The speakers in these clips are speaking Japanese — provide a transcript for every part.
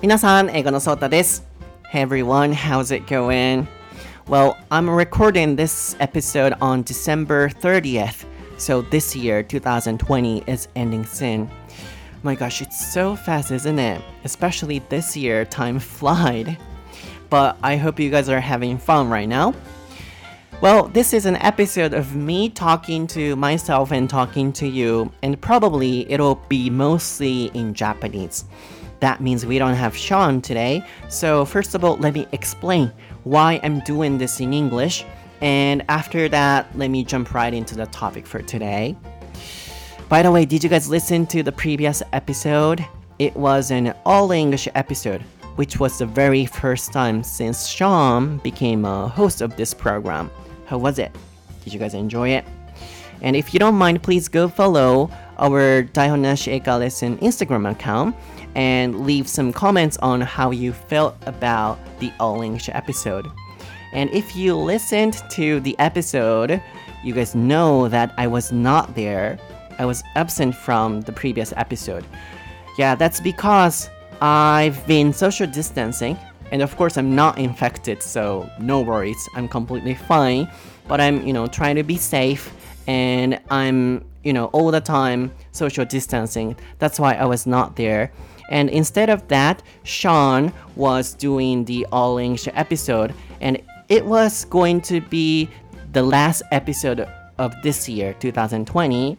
皆さん、英語のソータです。Hey everyone, how's it going? Well, I'm recording this episode on December 30th, so this year, 2020, is ending soon. My gosh, it's so fast, isn't it? Especially this year, time flied. But I hope you guys are having fun right now. Well, this is an episode of me talking to myself and talking to you, and probably it'll be mostly in Japanese. That means we don't have Sean today. So, first of all, let me explain why I'm doing this in English. And after that, let me jump right into the topic for today. By the way, did you guys listen to the previous episode? It was an all English episode, which was the very first time since Sean became a host of this program. How was it? Did you guys enjoy it? And if you don't mind, please go follow our Daihonashi Eka Lesson Instagram account and leave some comments on how you felt about the All English episode. And if you listened to the episode, you guys know that I was not there. I was absent from the previous episode. Yeah, that's because I've been social distancing. And of course, I'm not infected, so no worries. I'm completely fine. But I'm, you know, trying to be safe and I'm, you know, all the time social distancing. That's why I was not there. And instead of that, Sean was doing the All English episode, and it was going to be the last episode of this year, 2020.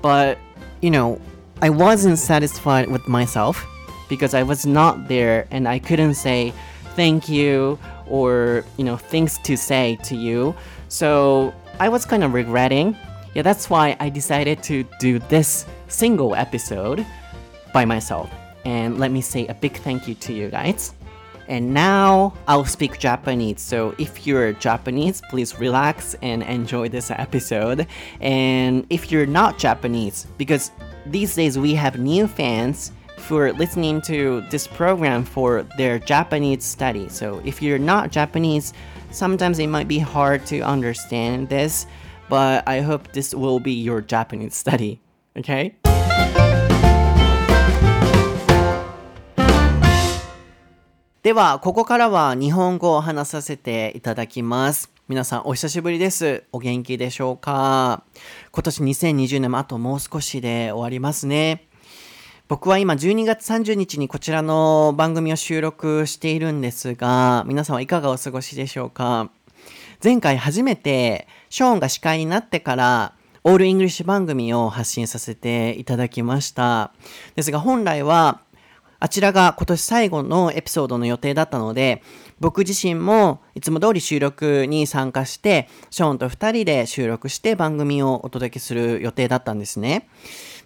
But, you know, I wasn't satisfied with myself because I was not there and I couldn't say thank you or, you know, things to say to you. So I was kind of regretting. Yeah, that's why I decided to do this single episode by myself. And let me say a big thank you to you guys. And now I'll speak Japanese. So if you're Japanese, please relax and enjoy this episode. And if you're not Japanese, because these days we have new fans who are listening to this program for their Japanese study. So if you're not Japanese, sometimes it might be hard to understand this, but I hope this will be your Japanese study. Okay? では、ここからは日本語を話させていただきます。皆さんお久しぶりです。お元気でしょうか？今年2020年もあともう少しで終わりますね。僕は今12月30日にこちらの番組を収録しているんですが、皆さんはいかがお過ごしでしょうか？前回初めてショーンが司会になってから all English 番組を発信させていただきました。ですが本来はあちらが今年最後のエピソードの予定だったので、僕自身もいつも通り収録に参加して、ショーンと2人で収録して番組をお届けする予定だったんですね。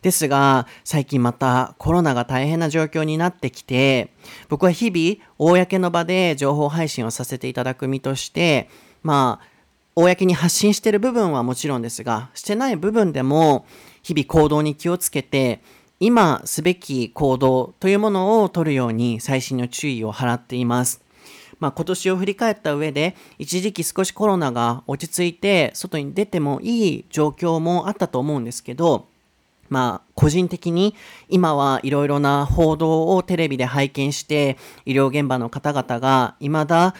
ですが、最近またコロナが大変な状況になってきて、僕は日々、公の場で情報配信をさせていただく身として、まあ、公に発信している部分はもちろんですが、してない部分でも、日々行動に気をつけて、今すべき行動というものを取るように細心の注意を払っています。まあ、今年を振り返った上で、一時期少しコロナが落ち着いて、外に出てもいい状況もあったと思うんですけど、まあ、個人的に今はいろいろな報道をテレビで拝見して、医療現場の方々が未だ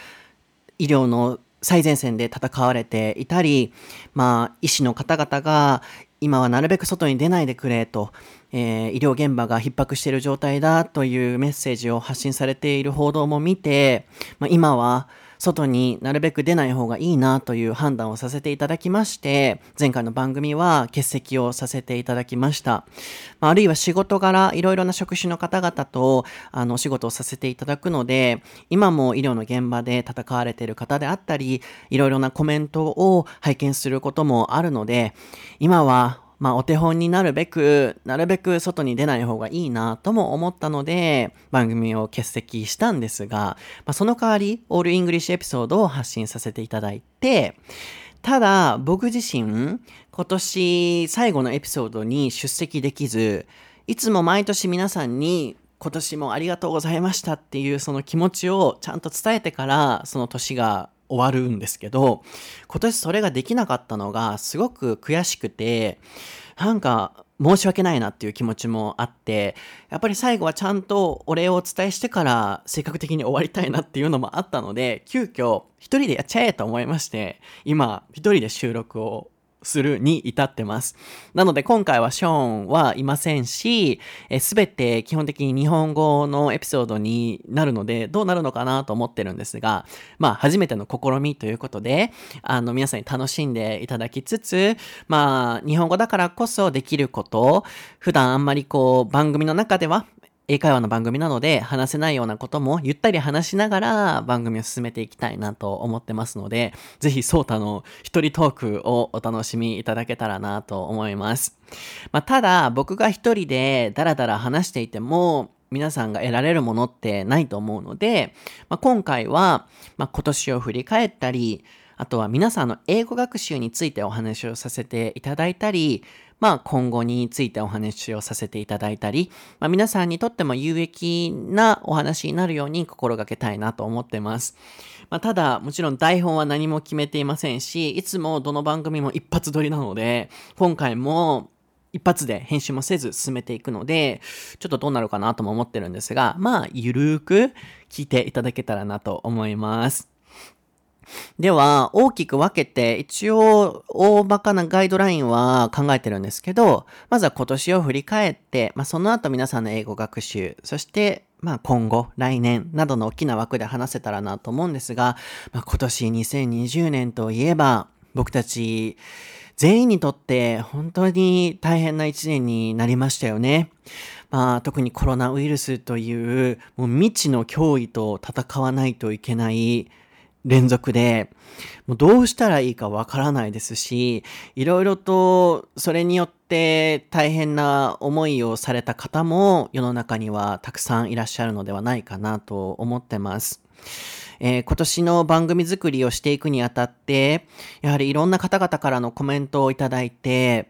医療の最前線で戦われていたり、まあ、医師の方々が今はなるべく外に出ないでくれと、えー、医療現場が逼迫している状態だというメッセージを発信されている報道も見て、まあ、今は外になるべく出ない方がいいなという判断をさせていただきまして、前回の番組は欠席をさせていただきました。あ、あるいは仕事柄、いろいろな職種の方々と、あの、お仕事をさせていただくので、今も医療の現場で戦われている方であったり、いろいろなコメントを拝見することもあるので、今はまあ、お手本になるべく、なるべく外に出ない方がいいなとも思ったので、番組を欠席したんですが、まあ、その代わり、オールイングリッシュエピソードを発信させていただいて、ただ、僕自身、今年最後のエピソードに出席できず、いつも毎年皆さんに今年もありがとうございましたっていうその気持ちをちゃんと伝えてからその年が終わるんですけど、今年それができなかったのがすごく悔しくて、なんか申し訳ないなっていう気持ちもあって、やっぱり最後はちゃんとお礼をお伝えしてから性格的に終わりたいなっていうのもあったので、急遽一人でやっちゃえと思いまして、今一人で収録をするに至ってます。なので今回はショーンはいませんし、すべて基本的に日本語のエピソードになるので、どうなるのかなと思ってるんですが、まあ初めての試みということで、あの皆さんに楽しんでいただきつつ、まあ日本語だからこそできること、普段あんまりこう番組の中では英会話の番組なので話せないようなこともゆったり話しながら番組を進めていきたいなと思ってますので、ぜひソータの一人トークをお楽しみいただけたらなと思います。まあ、ただ僕が一人でダラダラ話していても皆さんが得られるものってないと思うので、まあ、今回は、まあ、今年を振り返ったり、あとは皆さんの英語学習についてお話をさせていただいたり、まあ今後についてお話をさせていただいたり、まあ皆さんにとっても有益なお話になるように心がけたいなと思ってます。まあただ、もちろん台本は何も決めていませんし、いつもどの番組も一発撮りなので、今回も一発で編集もせず進めていくので、ちょっとどうなるかなとも思ってるんですが、まあ、ゆるーく聞いていただけたらなと思います。では、大きく分けて、一応、大バカなガイドラインは考えてるんですけど、まずは今年を振り返って、まあ、その後皆さんの英語学習、そして、まあ、今後、来年などの大きな枠で話せたらなと思うんですが、まあ、今年2020年といえば、僕たち、全員にとって本当に大変な一年になりましたよね。まあ、特にコロナウイルスという、もう未知の脅威と戦わないといけない連続で、もうどうしたらいいかわからないですし、いろいろとそれによって大変な思いをされた方も世の中にはたくさんいらっしゃるのではないかなと思ってます。えー、今年の番組作りをしていくにあたって、やはりいろんな方々からのコメントをいただいて、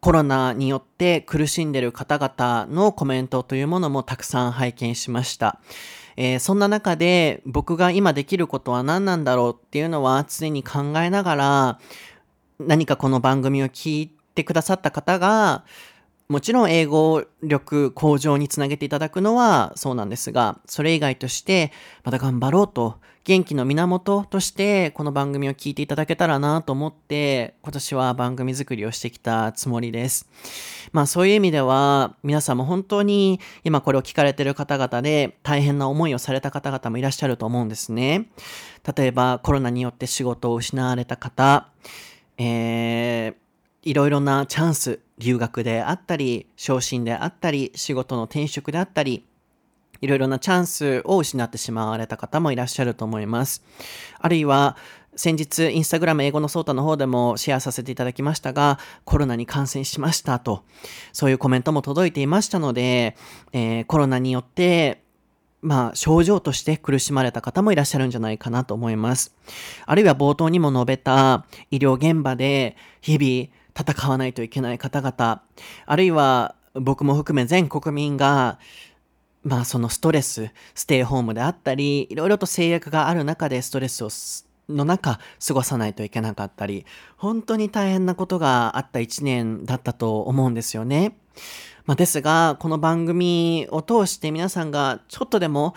コロナによって苦しんでいる方々のコメントというものもたくさん拝見しました。えー、そんな中で僕が今できることは何なんだろうっていうのは常に考えながら何かこの番組を聞いてくださった方がもちろん英語力向上につなげていただくのはそうなんですが、それ以外としてまた頑張ろうと、元気の源としてこの番組を聞いていただけたらなと思って今年は番組作りをしてきたつもりです。まあそういう意味では皆さんも本当に今これを聞かれている方々で大変な思いをされた方々もいらっしゃると思うんですね。例えばコロナによって仕事を失われた方、えー、いろいろなチャンス、留学であったり、昇進であったり、仕事の転職であったり、いろいろなチャンスを失ってしまわれた方もいらっしゃると思います。あるいは、先日、インスタグラム英語のソータの方でもシェアさせていただきましたが、コロナに感染しましたと、そういうコメントも届いていましたので、えー、コロナによって、まあ、症状として苦しまれた方もいらっしゃるんじゃないかなと思います。あるいは冒頭にも述べた医療現場で日々戦わないといけない方々、あるいは僕も含め全国民が、まあそのストレス、ステイホームであったり、いろいろと制約がある中でストレスをの中過ごさないといけなかったり、本当に大変なことがあった一年だったと思うんですよね。まあ、ですが、この番組を通して皆さんがちょっとでも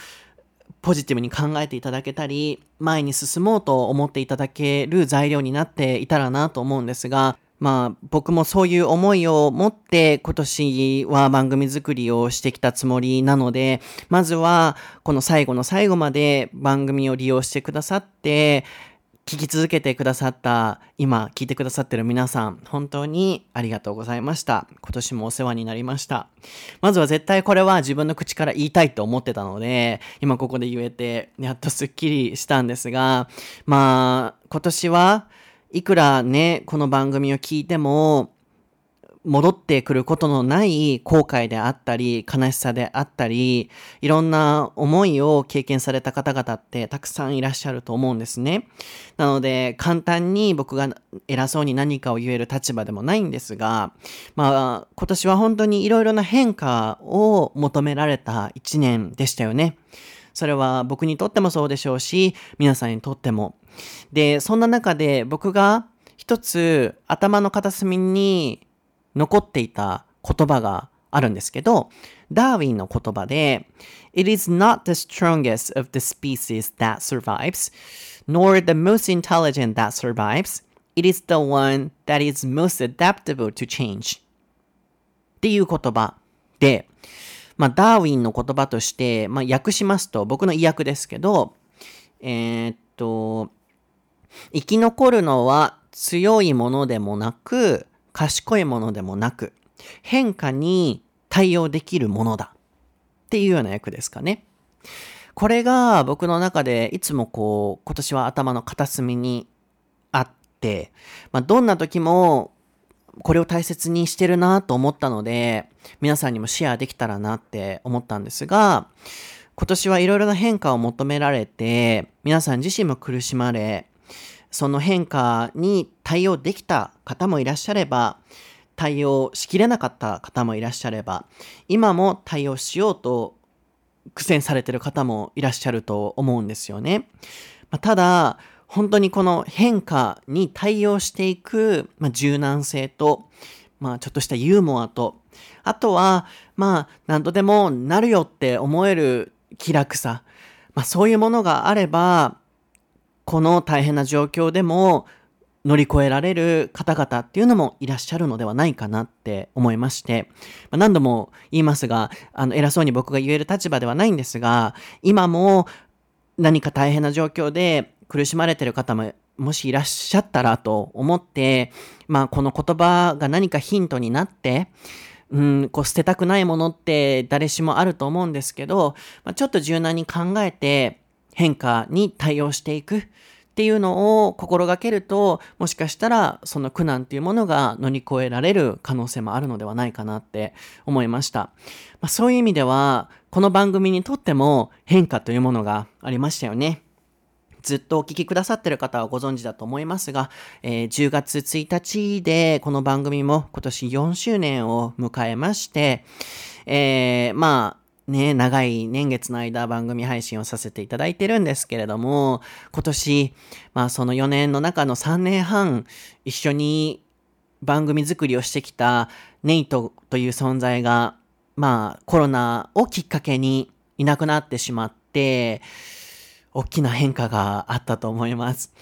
ポジティブに考えていただけたり、前に進もうと思っていただける材料になっていたらなと思うんですが、まあ僕もそういう思いを持って今年は番組作りをしてきたつもりなので、まずはこの最後の最後まで番組を利用してくださって、聞き続けてくださった、今聞いてくださってる皆さん、本当にありがとうございました。今年もお世話になりました。まずは絶対これは自分の口から言いたいと思ってたので、今ここで言えて、やっとスッキリしたんですが、まあ、今年はいくらね、この番組を聞いても、戻ってくることのない後悔であったり、悲しさであったり、いろんな思いを経験された方々ってたくさんいらっしゃると思うんですね。なので、簡単に僕が偉そうに何かを言える立場でもないんですが、まあ、今年は本当にいろいろな変化を求められた一年でしたよね。それは僕にとってもそうでしょうし、皆さんにとっても。で、そんな中で僕が一つ頭の片隅に残っていた言葉があるんですけど、ダーウィンの言葉で、It is not the strongest of the species that survives, nor the most intelligent that survives. It is the one that is most adaptable to change. っていう言葉で、まあ、ダーウィンの言葉として、まあ、訳しますと、僕の意訳ですけど、えー、っと、生き残るのは強いものでもなく、賢いものでもなく、変化に対応できるものだ。っていうような役ですかね。これが僕の中でいつもこう、今年は頭の片隅にあって、まあ、どんな時もこれを大切にしてるなと思ったので、皆さんにもシェアできたらなって思ったんですが、今年はいろいろな変化を求められて、皆さん自身も苦しまれ、その変化に対応できた方もいらっしゃれば、対応しきれなかった方もいらっしゃれば、今も対応しようと苦戦されてる方もいらっしゃると思うんですよね。ま、ただ、本当にこの変化に対応していく、ま、柔軟性と、まあ、ちょっとしたユーモアと、あとは、まあ、何度でもなるよって思える気楽さ、まあ、そういうものがあれば、この大変な状況でも乗り越えられる方々っていうのもいらっしゃるのではないかなって思いまして、まあ、何度も言いますが、あの、偉そうに僕が言える立場ではないんですが、今も何か大変な状況で苦しまれてる方ももしいらっしゃったらと思って、まあ、この言葉が何かヒントになって、うん、こう捨てたくないものって誰しもあると思うんですけど、まあ、ちょっと柔軟に考えて変化に対応していく。っていうのを心がけると、もしかしたらその苦難っていうものが乗り越えられる可能性もあるのではないかなって思いました。まあ、そういう意味では、この番組にとっても変化というものがありましたよね。ずっとお聞きくださってる方はご存知だと思いますが、えー、10月1日でこの番組も今年4周年を迎えまして、えー、まあ、ね、長い年月の間番組配信をさせていただいてるんですけれども、今年、まあその4年の中の3年半、一緒に番組作りをしてきたネイトという存在が、まあコロナをきっかけにいなくなってしまって、大きな変化があったと思います。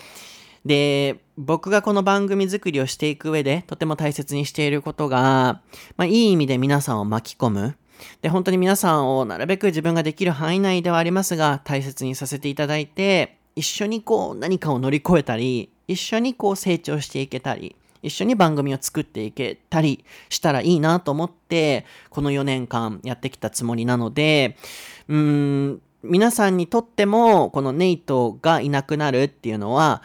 で、僕がこの番組作りをしていく上でとても大切にしていることが、まあいい意味で皆さんを巻き込む。で、本当に皆さんをなるべく自分ができる範囲内ではありますが、大切にさせていただいて、一緒にこう何かを乗り越えたり、一緒にこう成長していけたり、一緒に番組を作っていけたりしたらいいなと思って、この4年間やってきたつもりなので、うーん、皆さんにとっても、このネイトがいなくなるっていうのは、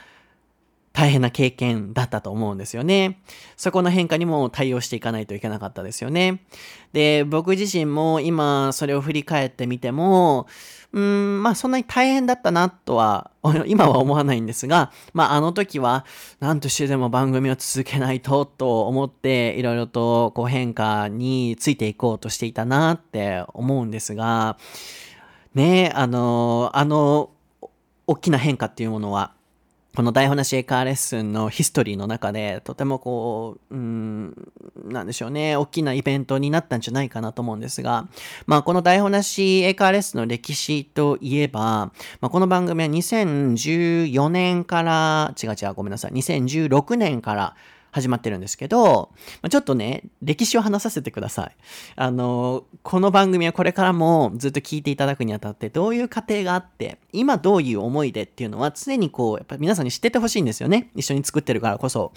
大変な経験だったと思うんですよね。そこの変化にも対応していかないといけなかったですよね。で、僕自身も今それを振り返ってみても、うん、まあそんなに大変だったなとは、今は思わないんですが、まああの時は何としてでも番組を続けないとと思っていろいろとこう変化についていこうとしていたなって思うんですが、ねあの、あの、大きな変化っていうものは、この台本なしエカーレッスンのヒストリーの中で、とてもこう、うん、なんでしょうね、大きなイベントになったんじゃないかなと思うんですが、まあこの台本なしエカーレッスンの歴史といえば、まあこの番組は2014年から、違う違う、ごめんなさい、2016年から始まってるんですけど、まちょっとね、歴史を話させてください。あの、この番組はこれからもずっと聞いていただくにあたって、どういう過程があって、今どういう思いでっていうのは常にこう、やっぱり皆さんに知っててほしいんですよね。一緒に作ってるからこそ。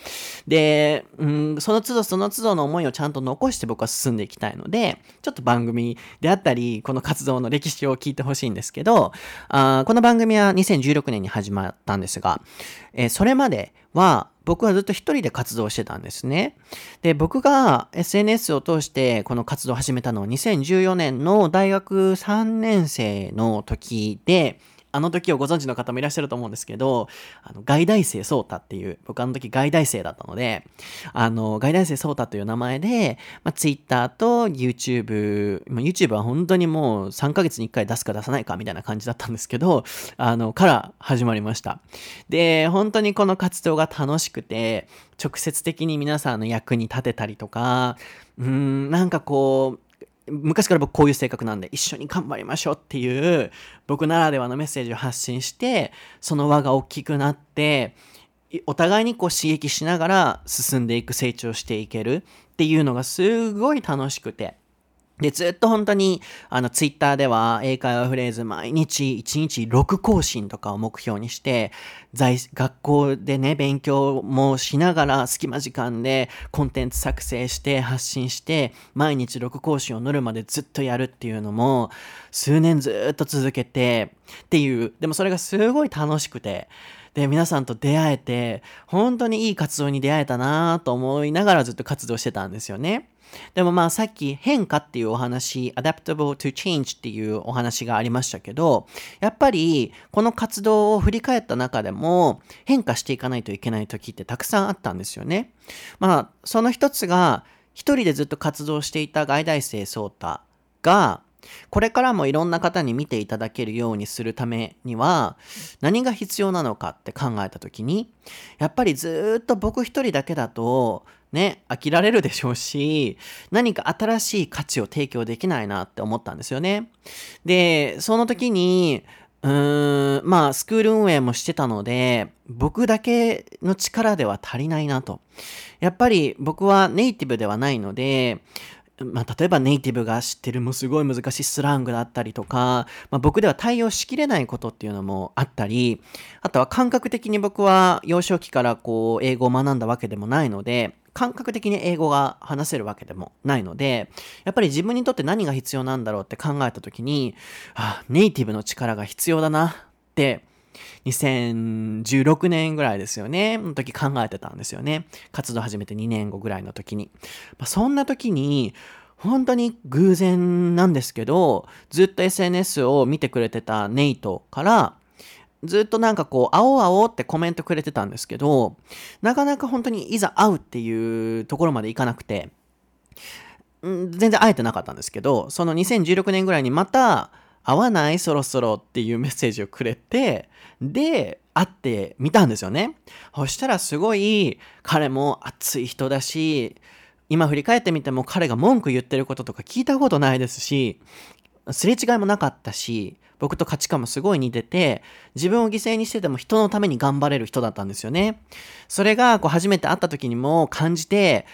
で、うん、その都度その都度の思いをちゃんと残して僕は進んでいきたいので、ちょっと番組であったり、この活動の歴史を聞いてほしいんですけど、あこの番組は2016年に始まったんですが、えー、それまでは、僕はずっと一人で活動してたんですね。で、僕が SNS を通してこの活動を始めたのは2014年の大学3年生の時で、あの時をご存知の方もいらっしゃると思うんですけど、あの、外大生ソータっていう、僕あの時外大生だったので、あの、外大生ソータという名前で、まあ、Twitter と YouTube、まあ、YouTube は本当にもう3ヶ月に1回出すか出さないかみたいな感じだったんですけど、あの、から始まりました。で、本当にこの活動が楽しくて、直接的に皆さんの役に立てたりとか、うん、なんかこう、昔から僕こういう性格なんで一緒に頑張りましょうっていう僕ならではのメッセージを発信してその輪が大きくなってお互いにこう刺激しながら進んでいく成長していけるっていうのがすごい楽しくて。で、ずっと本当に、あの、ツイッターでは、英会話フレーズ毎日1日6更新とかを目標にして、在、学校でね、勉強もしながら、隙間時間でコンテンツ作成して発信して、毎日6更新を乗るまでずっとやるっていうのも、数年ずっと続けて、っていう、でもそれがすごい楽しくて、で、皆さんと出会えて、本当にいい活動に出会えたなと思いながらずっと活動してたんですよね。でもまあさっき変化っていうお話、adaptable to change っていうお話がありましたけど、やっぱりこの活動を振り返った中でも変化していかないといけない時ってたくさんあったんですよね。まあその一つが一人でずっと活動していた外大生ソータがこれからもいろんな方に見ていただけるようにするためには何が必要なのかって考えた時にやっぱりずっと僕一人だけだとね、飽きられるでしょうし、何か新しい価値を提供できないなって思ったんですよね。で、その時に、うーん、まあ、スクール運営もしてたので、僕だけの力では足りないなと。やっぱり僕はネイティブではないので、まあ、例えばネイティブが知ってるもすごい難しいスラングだったりとか、まあ、僕では対応しきれないことっていうのもあったり、あとは感覚的に僕は幼少期からこう英語を学んだわけでもないので、感覚的に英語が話せるわけでもないので、やっぱり自分にとって何が必要なんだろうって考えた時に、あ、ネイティブの力が必要だなって2016年ぐらいですよね。の時考えてたんですよね。活動始めて2年後ぐらいの時に。まあ、そんな時に、本当に偶然なんですけど、ずっと SNS を見てくれてたネイトから、ずっとなんかこう、青青ってコメントくれてたんですけど、なかなか本当にいざ会うっていうところまでいかなくて、全然会えてなかったんですけど、その2016年ぐらいにまた、会わない？そろそろっていうメッセージをくれて、で、会ってみたんですよね。そしたらすごい、彼も熱い人だし、今振り返ってみても彼が文句言ってることとか聞いたことないですし、すれ違いもなかったし、僕と価値観もすごい似てて、自分を犠牲にしてでも人のために頑張れる人だったんですよね。それがこう初めて会った時にも感じて、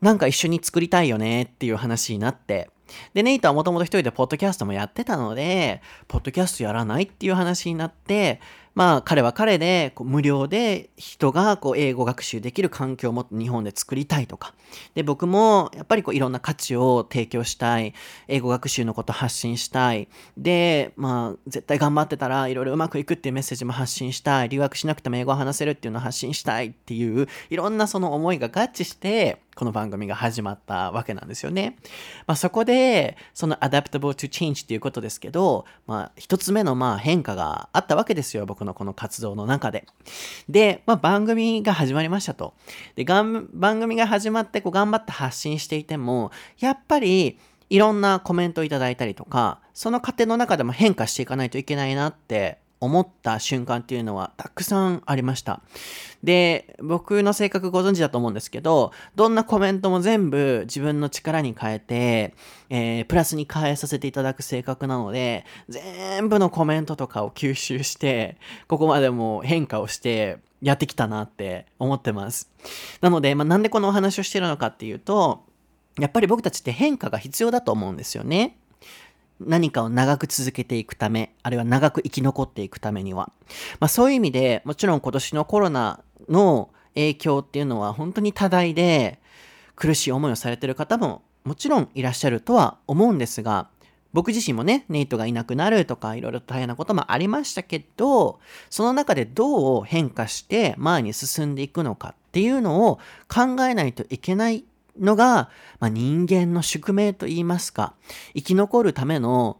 なんか一緒に作りたいよねっていう話になって、で、ネイトはもともと一人でポッドキャストもやってたので、ポッドキャストやらないっていう話になって、まあ彼は彼で無料で人がこう英語学習できる環境をもっと日本で作りたいとか。で、僕もやっぱりこういろんな価値を提供したい。英語学習のこと発信したい。で、まあ絶対頑張ってたらいろいろうまくいくっていうメッセージも発信したい。留学しなくても英語を話せるっていうのを発信したいっていういろんなその思いが合致して、この番組が始まったわけなんですよね。まあ、そこで、その adaptable to change っていうことですけど、まあ、一つ目のまあ変化があったわけですよ。僕のこの活動の中で。で、まあ、番組が始まりましたと。で、がん番組が始まってこう頑張って発信していても、やっぱり、いろんなコメントをいただいたりとか、その過程の中でも変化していかないといけないなって思った瞬間っていうのはたくさんありました。で、僕の性格ご存知だと思うんですけど、どんなコメントも全部自分の力に変えて、えー、プラスに変えさせていただく性格なので、全部のコメントとかを吸収して、ここまでも変化をしてやってきたなって思ってます。なので、まあ、なんでこのお話をしてるのかっていうと、やっぱり僕たちって変化が必要だと思うんですよね。何かを長く続けていくため、あるいは長く生き残っていくためには。まあそういう意味で、もちろん今年のコロナの影響っていうのは本当に多大で、苦しい思いをされてる方ももちろんいらっしゃるとは思うんですが、僕自身もね、ネイトがいなくなるとか、いろいろ大変なこともありましたけど、その中でどう変化して前に進んでいくのかっていうのを考えないといけないのが、まあ、人間の宿命と言いますか、生き残るための、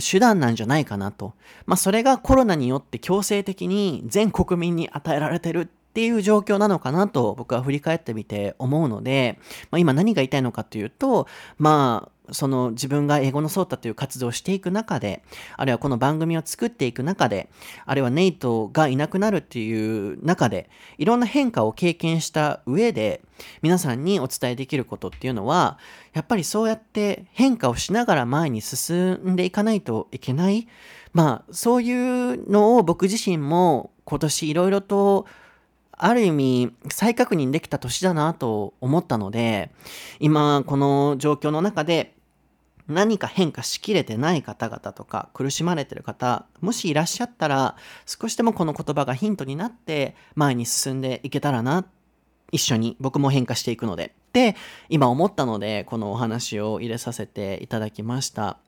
手段なんじゃないかなと。まあ、それがコロナによって強制的に全国民に与えられてるっていう状況なのかなと僕は振り返ってみて思うので、まあ、今何が言いたいのかというと、まあ、その自分が英語のソータという活動をしていく中で、あるいはこの番組を作っていく中で、あるいはネイトがいなくなるっていう中で、いろんな変化を経験した上で、皆さんにお伝えできることっていうのは、やっぱりそうやって変化をしながら前に進んでいかないといけない。まあ、そういうのを僕自身も今年いろいろとある意味再確認できた年だなと思ったので、今この状況の中で何か変化しきれてない方々とか苦しまれてる方もしいらっしゃったら少しでもこの言葉がヒントになって前に進んでいけたらな一緒に僕も変化していくので。って今思ったのでこのお話を入れさせていただきました。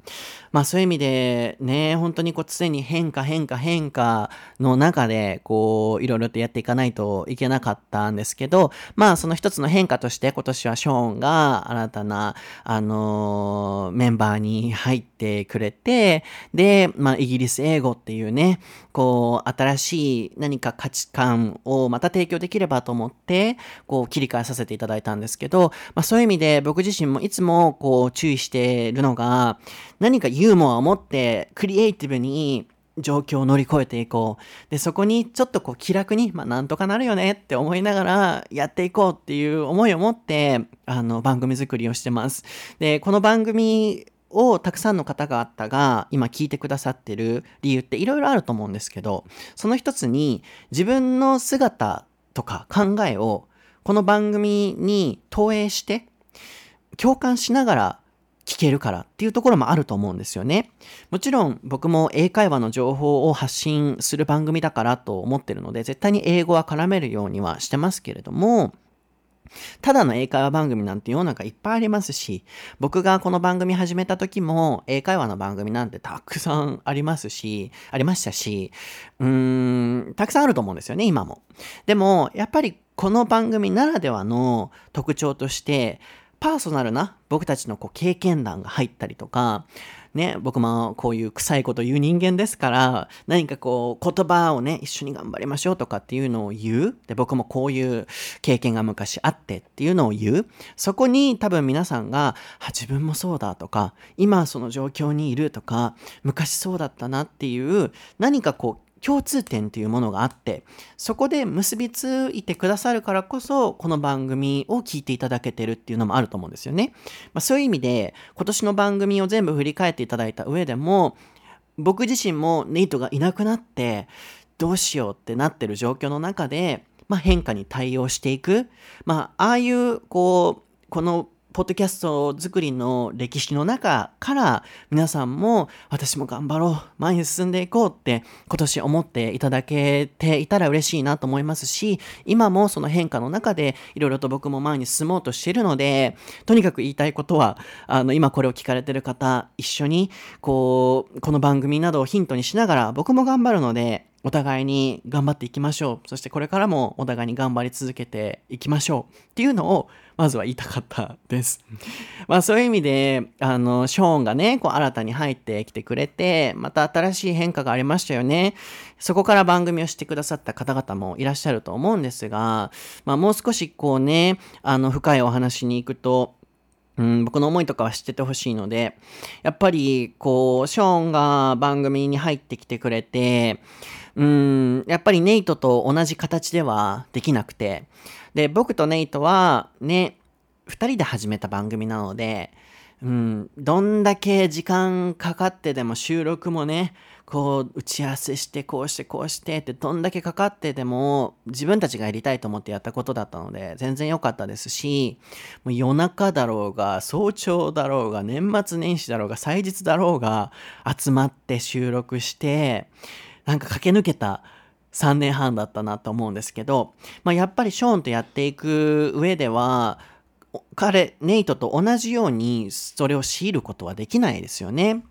まあそういう意味でね本当にこう常に変化変化変化の中でこういろいろとやっていかないといけなかったんですけどまあその一つの変化として今年はショーンが新たなあの、メンバーに入ってくれてでまあイギリス英語っていうねこう新しい何か価値観をまた提供できればと思ってこう切り替えさせていただいたんですけどど、まあ、そういう意味で僕自身もいつもこう注意しているのが、何かユーモアを持ってクリエイティブに状況を乗り越えていこう。で、そこにちょっとこう気楽に、まあなんとかなるよねって思いながらやっていこうっていう思いを持って、あの番組作りをしてます。で、この番組をたくさんの方々が今聞いてくださってる理由っていろいろあると思うんですけど、その一つに自分の姿とか考えをこの番組に投影して共感しながら聞けるからっていうところもあると思うんですよね。もちろん僕も英会話の情報を発信する番組だからと思ってるので絶対に英語は絡めるようにはしてますけれどもただの英会話番組なんて世の中いっぱいありますし、僕がこの番組始めた時も英会話の番組なんてたくさんありますし、ありましたし、うーん、たくさんあると思うんですよね、今も。でも、やっぱりこの番組ならではの特徴として、パーソナルな僕たちのこう経験談が入ったりとか、ね、僕もこういう臭いこと言う人間ですから、何かこう言葉をね、一緒に頑張りましょうとかっていうのを言う。で、僕もこういう経験が昔あってっていうのを言う。そこに多分皆さんが、自分もそうだとか、今その状況にいるとか、昔そうだったなっていう、何かこう共通点というものがあって、そこで結びついてくださるからこそ、この番組を聞いていただけてるっていうのもあると思うんですよね。まあ、そういう意味で、今年の番組を全部振り返っていただいた上でも、僕自身もネイトがいなくなって、どうしようってなってる状況の中で、まあ、変化に対応していく。まあ、ああいう、こう、このポッドキャスト作りの歴史の中から皆さんも私も頑張ろう、前に進んでいこうって今年思っていただけていたら嬉しいなと思いますし、今もその変化の中でいろいろと僕も前に進もうとしているので、とにかく言いたいことは、あの、今これを聞かれてる方、一緒にこう、この番組などをヒントにしながら僕も頑張るので、お互いに頑張っていきましょう。そしてこれからもお互いに頑張り続けていきましょう。っていうのをまずは言いたかったです。まあそういう意味で、あの、ショーンがね、こう新たに入ってきてくれて、また新しい変化がありましたよね。そこから番組をしてくださった方々もいらっしゃると思うんですが、まあもう少しこうね、あの、深いお話に行くと、うん、僕の思いとかは知っててほしいので、やっぱり、こう、ショーンが番組に入ってきてくれて、うん、やっぱりネイトと同じ形ではできなくて、で、僕とネイトはね、二人で始めた番組なので、うん、どんだけ時間かかってでも収録もね、こう打ち合わせしてこうしてこうしてってどんだけかかってでも自分たちがやりたいと思ってやったことだったので全然良かったですしもう夜中だろうが早朝だろうが年末年始だろうが祭日だろうが集まって収録してなんか駆け抜けた3年半だったなと思うんですけど、まあ、やっぱりショーンとやっていく上では彼、ネイトと同じようにそれを強いることはできないですよね。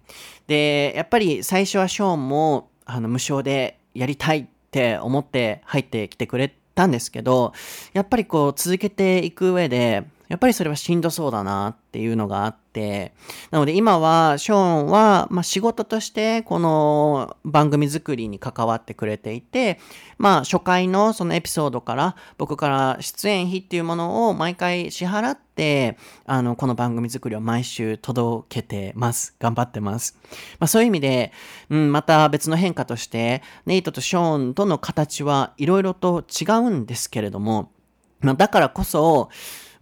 で、やっぱり最初はショーンもあの無償でやりたいって思って入ってきてくれたんですけど、やっぱりこう続けていく上で、やっぱりそれはしんどそうだなっていうのがあって、なので今はショーンは、まあ、仕事としてこの番組作りに関わってくれていて、まあ初回のそのエピソードから僕から出演費っていうものを毎回支払って、あの、この番組作りを毎週届けてます。頑張ってます。まあそういう意味で、うん、また別の変化として、ネイトとショーンとの形はいろいろと違うんですけれども、まあだからこそ、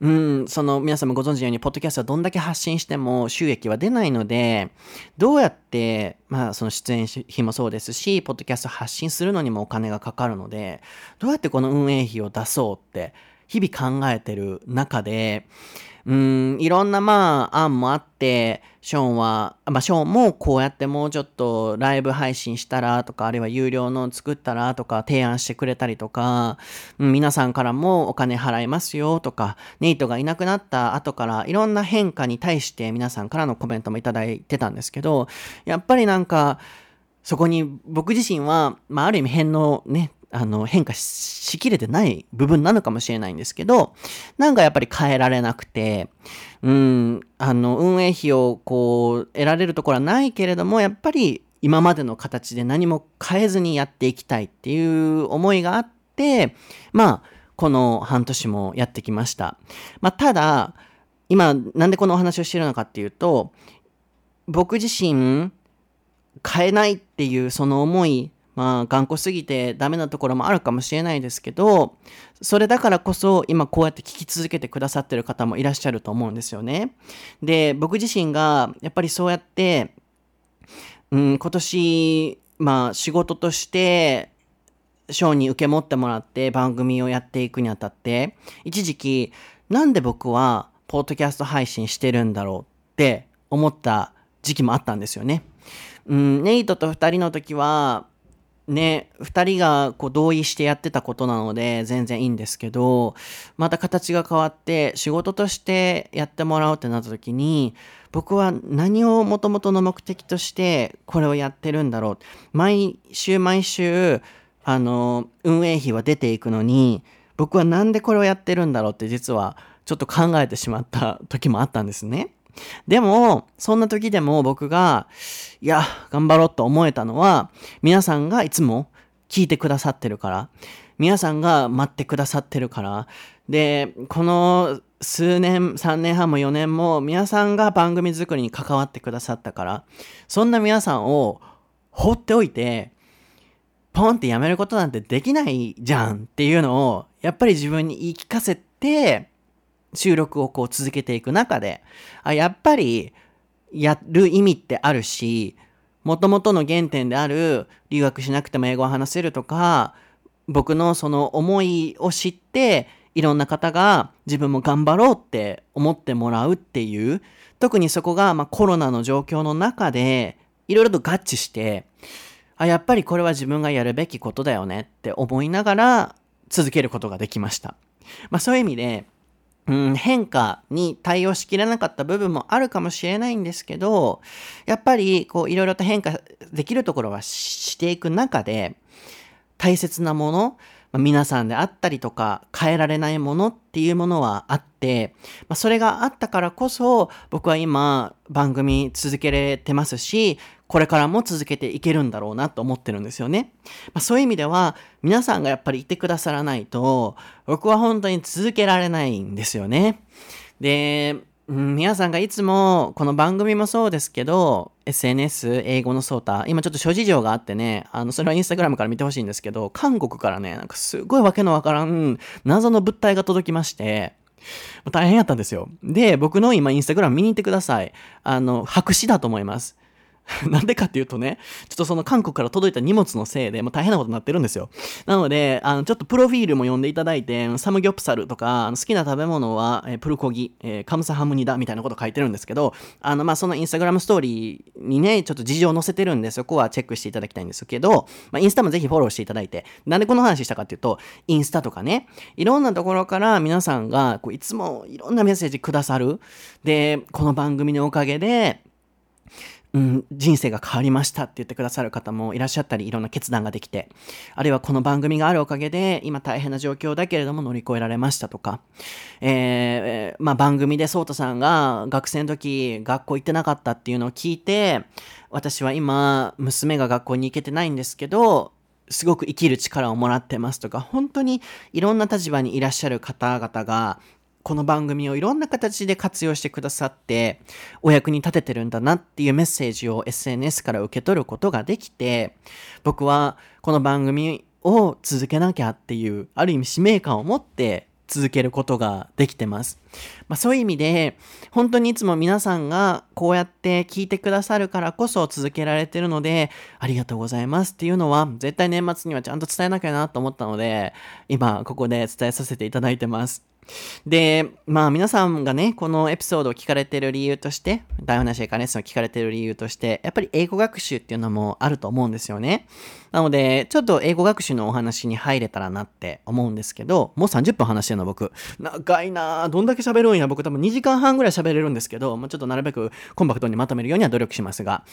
うん、その皆さんもご存知のように、ポッドキャストはどんだけ発信しても収益は出ないので、どうやって、まあその出演費もそうですし、ポッドキャスト発信するのにもお金がかかるので、どうやってこの運営費を出そうって日々考えてる中で、うん、いろんなまあ案もあって、ショーンは、まあショーンもこうやってもうちょっとライブ配信したらとか、あるいは有料の作ったらとか提案してくれたりとか、うん、皆さんからもお金払いますよとか、ネイトがいなくなった後からいろんな変化に対して皆さんからのコメントもいただいてたんですけど、やっぱりなんか、そこに僕自身は、まあある意味変のね、あの、変化しきれてない部分なのかもしれないんですけど、なんかやっぱり変えられなくて、うん、あの、運営費をこう、得られるところはないけれども、やっぱり今までの形で何も変えずにやっていきたいっていう思いがあって、まあ、この半年もやってきました。まあ、ただ、今、なんでこのお話をしてるのかっていうと、僕自身、変えないっていうその思いまあ頑固すぎてダメなところもあるかもしれないですけど、それだからこそ今こうやって聞き続けてくださってる方もいらっしゃると思うんですよね。で、僕自身がやっぱりそうやって、うん、今年、まあ仕事として賞に受け持ってもらって番組をやっていくにあたって、一時期なんで僕はポッドキャスト配信してるんだろうって思った時期もあったんですよね。うん、ネイトと2人の時はね、2人がこう同意してやってたことなので全然いいんですけど、また形が変わって仕事としてやってもらおうってなった時に、僕は何をもともとの目的としてこれをやってるんだろう。毎週毎週、あの、運営費は出ていくのに、僕はなんでこれをやってるんだろうって実はちょっと考えてしまった時もあったんですね。でも、そんな時でも僕が、いや、頑張ろうと思えたのは、皆さんがいつも聞いてくださってるから、皆さんが待ってくださってるから、で、この数年、3年半も4年も皆さんが番組作りに関わってくださったから、そんな皆さんを放っておいて、ポンってやめることなんてできないじゃんっていうのを、やっぱり自分に言い聞かせて、収録をこう続けていく中で、あ、やっぱりやる意味ってあるし、元々の原点である留学しなくても英語を話せるとか、僕のその思いを知って、いろんな方が自分も頑張ろうって思ってもらうっていう、特にそこがまコロナの状況の中で、いろいろと合致して、あ、やっぱりこれは自分がやるべきことだよねって思いながら続けることができました。まあそういう意味で、うん、変化に対応しきれなかった部分もあるかもしれないんですけど、やっぱりこういろいろと変化できるところはしていく中で、大切なもの、まあ、皆さんであったりとか変えられないものっていうものはあって、まあ、それがあったからこそ僕は今番組続けれてますし、これからも続けていけるんだろうなと思ってるんですよね。まあ、そういう意味では、皆さんがやっぱりいてくださらないと、僕は本当に続けられないんですよね。で、皆さんがいつも、この番組もそうですけど、SNS、英語のソータ、今ちょっと諸事情があってね、あの、それはインスタグラムから見てほしいんですけど、韓国からね、なんかすごいわけのわからん謎の物体が届きまして、大変やったんですよ。で、僕の今インスタグラム見に行ってください。あの、白紙だと思います。なんでかっていうとね、ちょっとその韓国から届いた荷物のせいで、もう大変なことになってるんですよ。なので、あの、ちょっとプロフィールも読んでいただいて、サムギョプサルとか、好きな食べ物は、えー、プルコギ、えー、カムサハムニダみたいなこと書いてるんですけど、あの、まあ、そのインスタグラムストーリーにね、ちょっと事情を載せてるんで、そこはチェックしていただきたいんですけど、まあ、インスタもぜひフォローしていただいて、なんでこの話したかっていうと、インスタとかね、いろんなところから皆さんが、こういつもいろんなメッセージくださる。で、この番組のおかげで、うん、人生が変わりましたって言ってくださる方もいらっしゃったり、いろんな決断ができて、あるいはこの番組があるおかげで、今大変な状況だけれども乗り越えられましたとか、えー、まあ番組でソータさんが学生の時学校行ってなかったっていうのを聞いて、私は今、娘が学校に行けてないんですけど、すごく生きる力をもらってますとか、本当にいろんな立場にいらっしゃる方々が、この番組をいろんな形で活用してくださって、お役に立ててるんだなっていうメッセージを SNS から受け取ることができて、僕はこの番組を続けなきゃっていう、ある意味使命感を持って続けることができてます。まあ、そういう意味で、本当にいつも皆さんがこうやって聞いてくださるからこそ続けられてるので、ありがとうございますっていうのは、絶対年末にはちゃんと伝えなきゃなと思ったので、今ここで伝えさせていただいてます。で、まあ皆さんがね、このエピソードを聞かれてる理由として、台本なしエカレッスンを聞かれてる理由として、やっぱり英語学習っていうのもあると思うんですよね。なので、ちょっと英語学習のお話に入れたらなって思うんですけど、もう30分話してるの僕。長いなどんだけ喋るんや僕多分2時間半ぐらい喋れるんですけど、まあ、ちょっとなるべくコンパクトにまとめるようには努力しますが、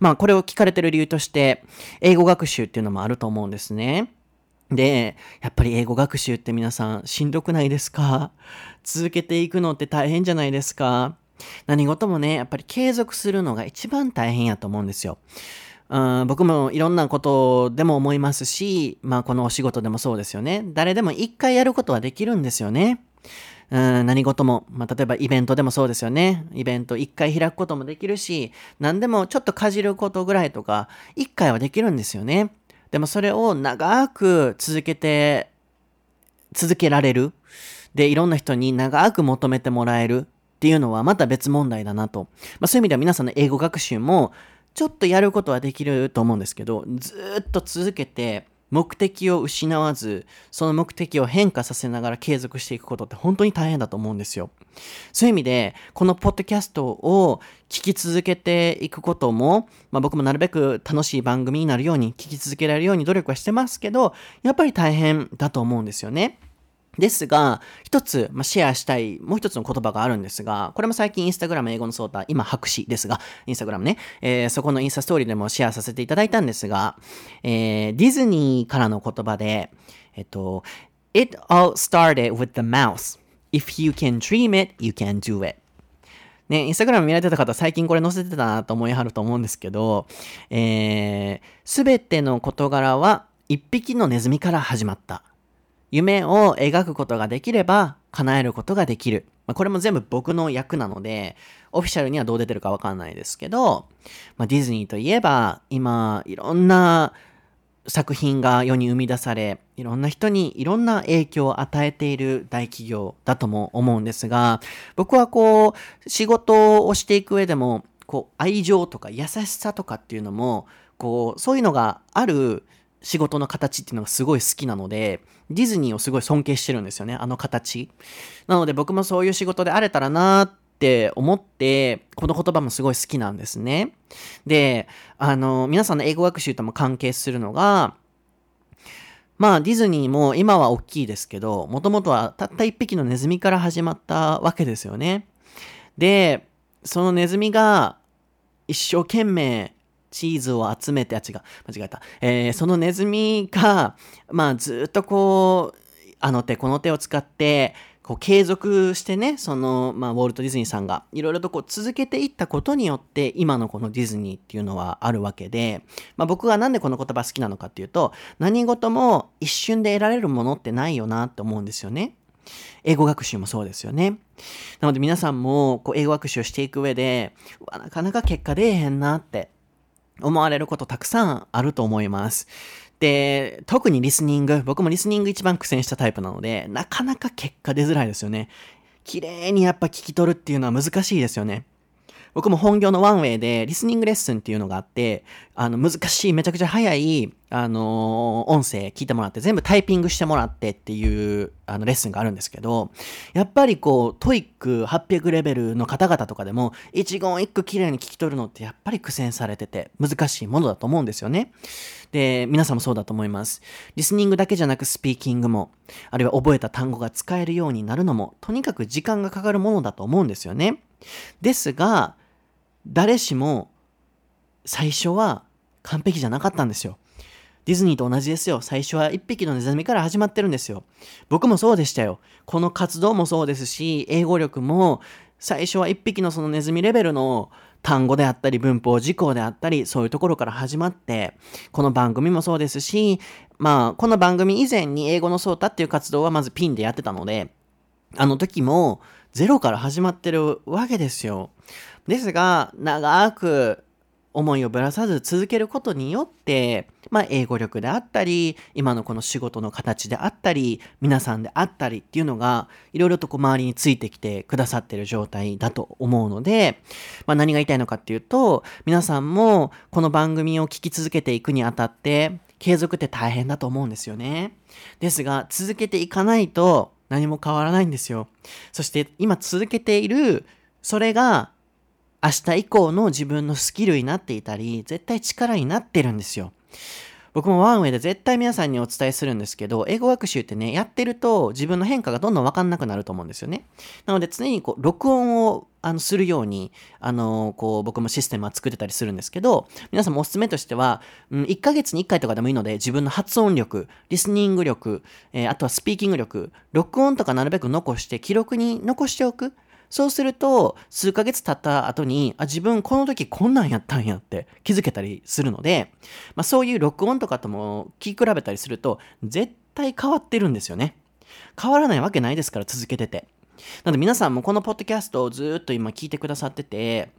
まあこれを聞かれてる理由として、英語学習っていうのもあると思うんですね。で、やっぱり英語学習って皆さんしんどくないですか？続けていくのって大変じゃないですか？何事もね、やっぱり継続するのが一番大変やと思うんですよ。うん、僕もいろんなことでも思いますし、まあこのお仕事でもそうですよね。誰でも一回やることはできるんですよね。うん、何事も、まあ、例えばイベントでもそうですよね。イベント一回開くこともできるし、何でもちょっとかじることぐらいとか、一回はできるんですよね。でもそれを長く続けて、続けられる。で、いろんな人に長く求めてもらえるっていうのはまた別問題だなと。まあ、そういう意味では皆さんの英語学習もちょっとやることはできると思うんですけど、ずっと続けて目的を失わず、その目的を変化させながら継続していくことって本当に大変だと思うんですよ。そういう意味で、このポッドキャストを聞き続けていくことも、まあ、僕もなるべく楽しい番組になるように、聞き続けられるように努力はしてますけど、やっぱり大変だと思うんですよね。ですが、一つ、まあ、シェアしたい、もう一つの言葉があるんですが、これも最近インスタグラム英語のソータ、今白紙ですが、インスタグラムね、えー、そこのインスタストーリーでもシェアさせていただいたんですが、えー、ディズニーからの言葉で、えっと、It all started with the mouse. If you can dream it, you can do it. ね、インスタグラム見られてた方、最近これ載せてたなと思いはると思うんですけど、えす、べての事柄は一匹のネズミから始まった。夢を描くことができれば叶えることができる。まあ、これも全部僕の役なので、オフィシャルにはどう出てるかわかんないですけど、まあ、ディズニーといえば、今、いろんな作品が世に生み出され、いろんな人にいろんな影響を与えている大企業だとも思うんですが、僕はこう、仕事をしていく上でも、こう、愛情とか優しさとかっていうのも、こう、そういうのがある仕事の形っていうのがすごい好きなので、ディズニーをすごい尊敬してるんですよね、あの形。なので僕もそういう仕事であれたらなーって思って、この言葉もすごい好きなんですね。で、あの、皆さんの英語学習とも関係するのが、まあディズニーも今は大きいですけど、もともとはたった一匹のネズミから始まったわけですよね。で、そのネズミが一生懸命チーズを集めて、あ、違う、間違えた。えー、そのネズミが、まあ、ずっとこう、あの手この手を使って、こう継続してね、その、まあ、ウォルト・ディズニーさんがいろいろとこう続けていったことによって、今のこのディズニーっていうのはあるわけで、まあ、僕がなんでこの言葉好きなのかっていうと、何事も一瞬で得られるものってないよなって思うんですよね。英語学習もそうですよね。なので皆さんもこう英語学習をしていく上で、なかなか結果出えへんなって思われることたくさんあると思います。で、特にリスニング、僕もリスニング一番苦戦したタイプなので、なかなか結果出づらいですよね。綺麗にやっぱ聞き取るっていうのは難しいですよね。僕も本業のワンウェイでリスニングレッスンっていうのがあって、あの、難しい、めちゃくちゃ早い、あのー、音声聞いてもらって、全部タイピングしてもらってっていう、あの、レッスンがあるんですけど、やっぱりこう、 TOEIC 800レベルの方々とかでも、一言一句綺麗に聞き取るのってやっぱり苦戦されてて、難しいものだと思うんですよね。で、皆さんもそうだと思います。リスニングだけじゃなくスピーキングも、あるいは覚えた単語が使えるようになるのも、とにかく時間がかかるものだと思うんですよね。ですが、誰しも最初は完璧じゃなかったんですよ。ディズニーと同じですよ。最初は一匹のネズミから始まってるんですよ。僕もそうでしたよ。この活動もそうですし、英語力も最初は一匹のそのネズミレベルの単語であったり文法事項であったりそういうところから始まってこの番組もそうですしまあこの番組以前に英語のソータっていう活動はまずピンでやってたのであの時もゼロから始まってるわけですよ。ですが長く思いをぶらさず続けることによって、まあ、英語力であったり、今のこの仕事の形であったり、皆さんであったりっていうのが、いろいろとこう周りについてきてくださってる状態だと思うので、まあ、何が言いたいのかっていうと、皆さんもこの番組を聞き続けていくにあたって、継続って大変だと思うんですよね。ですが、続けていかないと何も変わらないんですよ。そして今続けている、それが明日以降の自分のスキルになっていたり、絶対力になってるんですよ。僕もワンウェイで絶対皆さんにお伝えするんですけど、英語学習ってね、やってると自分の変化がどんどんわかんなくなると思うんですよね。なので常にこう、録音をあのするように、あのこう、僕もシステムは作ってたりするんですけど、皆さんもおすすめとしては、うん、1ヶ月に1回とかでもいいので、自分の発音力、リスニング力、えー、あとはスピーキング力、録音とかなるべく残して記録に残しておく。そうすると、数ヶ月経った後に、あ、自分この時こんなんやったんやって気づけたりするので、まあそういう録音とかとも聞き比べたりすると、絶対変わってるんですよね。変わらないわけないですから続けてて。なので皆さんもこのポッドキャストをずっと今聞いてくださってて、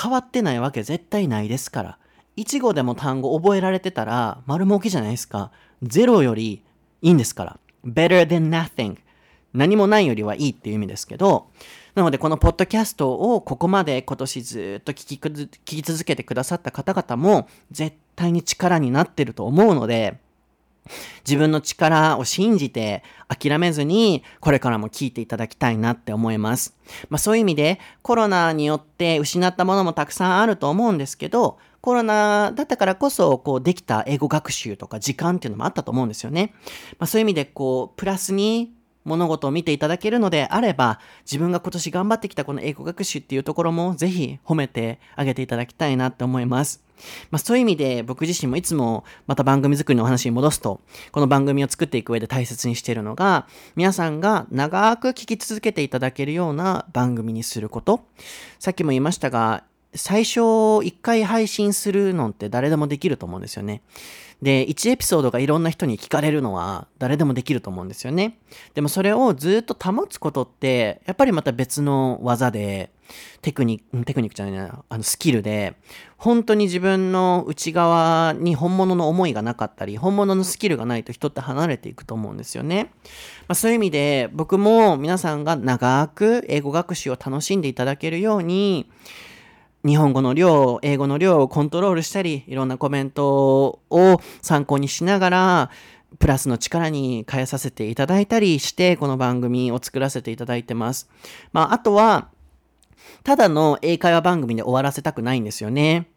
変わってないわけ絶対ないですから。1語でも単語覚えられてたら丸儲けじゃないですか。ゼロよりいいんですから。better than nothing。何もないよりはいいっていう意味ですけど、なので、このポッドキャストをここまで今年ずっと聞き聞き続けてくださった方々も、絶対に力になってると思うので、自分の力を信じて諦めずにこれからも聞いていただきたいなって思います。まあそういう意味でコロナによって失ったものもたくさんあると思うんですけど、コロナだったからこそこうできた英語学習とか時間っていうのもあったと思うんですよね。まあそういう意味でこうプラスに物事を見ていただけるのであれば、自分が今年頑張ってきたこの英語学習っていうところもぜひ褒めてあげていただきたいなって思います。まあ、そういう意味で僕自身もいつもまた番組作りのお話に戻すと、この番組を作っていく上で大切にしているのが、皆さんが長く聞き続けていただけるような番組にすること。さっきも言いましたが、最初1回配信するのって誰でもできると思うんですよね。で、1エピソードがいろんな人に聞かれるのは誰でもできると思うんですよね。でもそれをずっと保つことって、やっぱりまた別の技で、テクニック、テクニックじゃないな、あのスキルで、本当に自分の内側に本物の思いがなかったり、本物のスキルがないと人って離れていくと思うんですよね。まあ、そういう意味で、僕も皆さんが長く英語学習を楽しんでいただけるように、日本語の量、英語の量をコントロールしたり、いろんなコメントを参考にしながら、プラスの力に変えさせていただいたりして、この番組を作らせていただいてます。まあ、あとは、ただの英会話番組で終わらせたくないんですよね。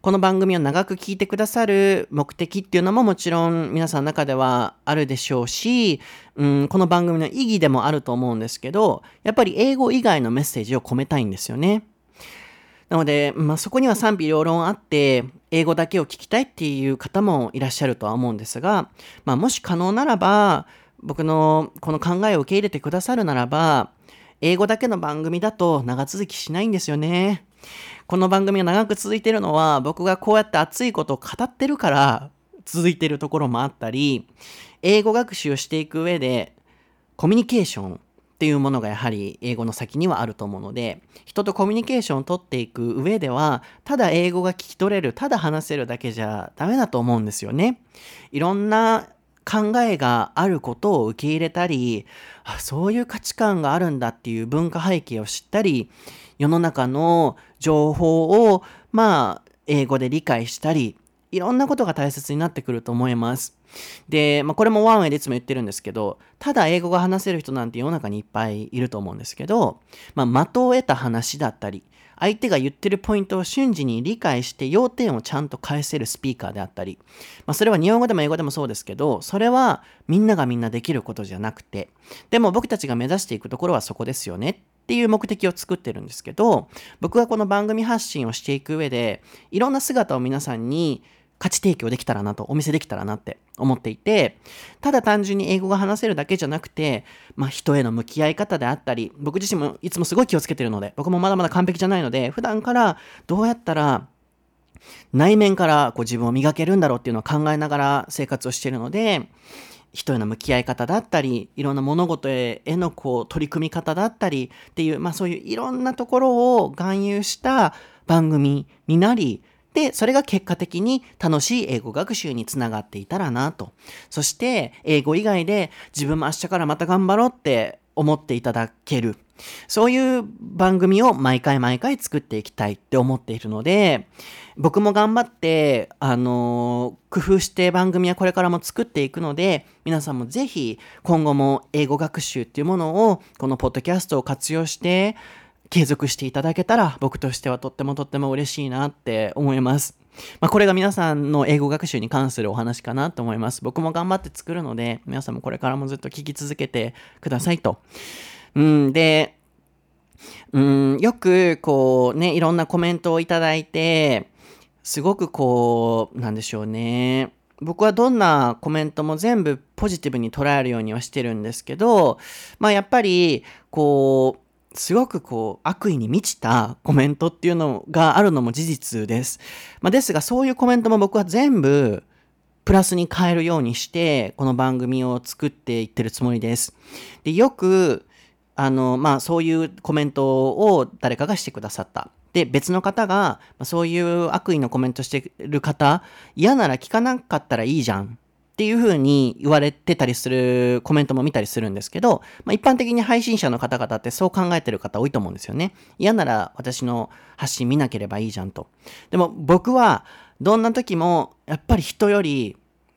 この番組を長く聞いてくださる目的っていうのももちろん皆さんの中ではあるでしょうし、うん、この番組の意義でもあると思うんですけど、やっぱり英語以外のメッセージを込めたいんですよね。なので、まあ、そこには賛否両論あって、英語だけを聞きたいっていう方もいらっしゃるとは思うんですが、まあ、もし可能ならば、僕のこの考えを受け入れてくださるならば、英語だけの番組だと長続きしないんですよね。この番組が長く続いてるのは、僕がこうやって熱いことを語ってるから続いてるところもあったり、英語学習をしていく上で、コミュニケーション、っていうものがやはり英語の先にはあると思うので人とコミュニケーションをとっていく上ではただ英語が聞き取れるただ話せるだけじゃダメだと思うんですよね。いろんな考えがあることを受け入れたりあそういう価値観があるんだっていう文化背景を知ったり世の中の情報をまあ英語で理解したりいろんなことが大切になってくると思います。で、まあ、これもワンウェイでいつも言ってるんですけど、ただ英語が話せる人なんて世の中にいっぱいいると思うんですけど、まあ、的を得た話だったり、相手が言ってるポイントを瞬時に理解して要点をちゃんと返せるスピーカーであったり、まあ、それは日本語でも英語でもそうですけど、それはみんながみんなできることじゃなくて、でも僕たちが目指していくところはそこですよねっていう目的を作ってるんですけど、僕がこの番組発信をしていく上で、いろんな姿を皆さんに価値提供できたらなと、お見せできたらなって思っていて、ただ単純に英語が話せるだけじゃなくて、まあ人への向き合い方であったり、僕自身もいつもすごい気をつけてるので、僕もまだまだ完璧じゃないので、普段からどうやったら内面からこう自分を磨けるんだろうっていうのを考えながら生活をしているので、人への向き合い方だったり、いろんな物事へのこう取り組み方だったりっていう、まあそういういろんなところを含有した番組になり、で、それが結果的に楽しい英語学習につながっていたらなと。そして、英語以外で自分も明日からまた頑張ろうって思っていただける。そういう番組を毎回毎回作っていきたいって思っているので、僕も頑張って、あの、工夫して番組はこれからも作っていくので、皆さんもぜひ今後も英語学習っていうものを、このポッドキャストを活用して、継続していただけたら、僕としてはとってもとっても嬉しいなって思います。まあ、これが皆さんの英語学習に関するお話かなと思います。僕も頑張って作るので、皆さんもこれからもずっと聞き続けてくださいと。うん、で、うん、よくこうね、いろんなコメントをいただいて、すごくこう、なんでしょうね。僕はどんなコメントも全部ポジティブに捉えるようにはしてるんですけど、まあやっぱり、こう、すごくこう悪意に満ちたコメントっていうのがあるのも事実です。まあ、ですがそういうコメントも僕は全部プラスに変えるようにしてこの番組を作っていってるつもりです。でよくあの、まあ、そういうコメントを誰かがしてくださった。で、別の方が、そういう悪意のコメントしてる方、嫌なら聞かなかったらいいじゃん。っていう風に言われてたりするコメントも見たりするんですけど、まあ、一般的に配信者の方々ってそう考えてる方多いと思うんですよね。嫌なら私の発信見なければいいじゃんと。でも僕はどんな時もやっぱり人より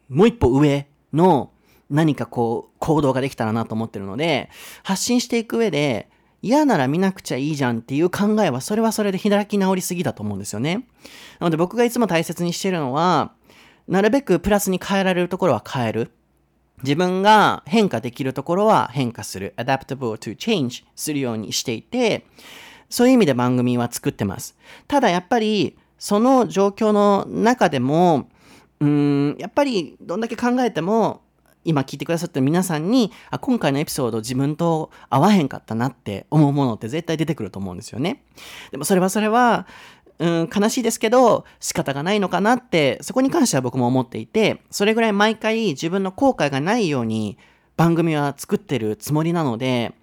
もう一歩上の何かこう行動ができたらなと思ってるので、発信していく上で、嫌なら見なくちゃいいじゃんっていう考えは、それはそれで開き直りすぎだと思うんですよね。なので僕がいつも大切にしてるのは、なるべくプラスに変えられるところは変える。自分が変化できるところは変化する。adaptable to change するようにしていて、そういう意味で番組は作ってます。ただやっぱり、その状況の中でも、うん、やっぱりどんだけ考えても、今聞いてくださってる皆さんに、あ、今回のエピソード自分と合わへんかったなって思うものって絶対出てくると思うんですよね。でもそれはそれは、うん、悲しいですけど、仕方がないのかなって、そこに関しては僕も思っていて、それぐらい毎回自分の後悔がないように番組は作ってるつもりなので、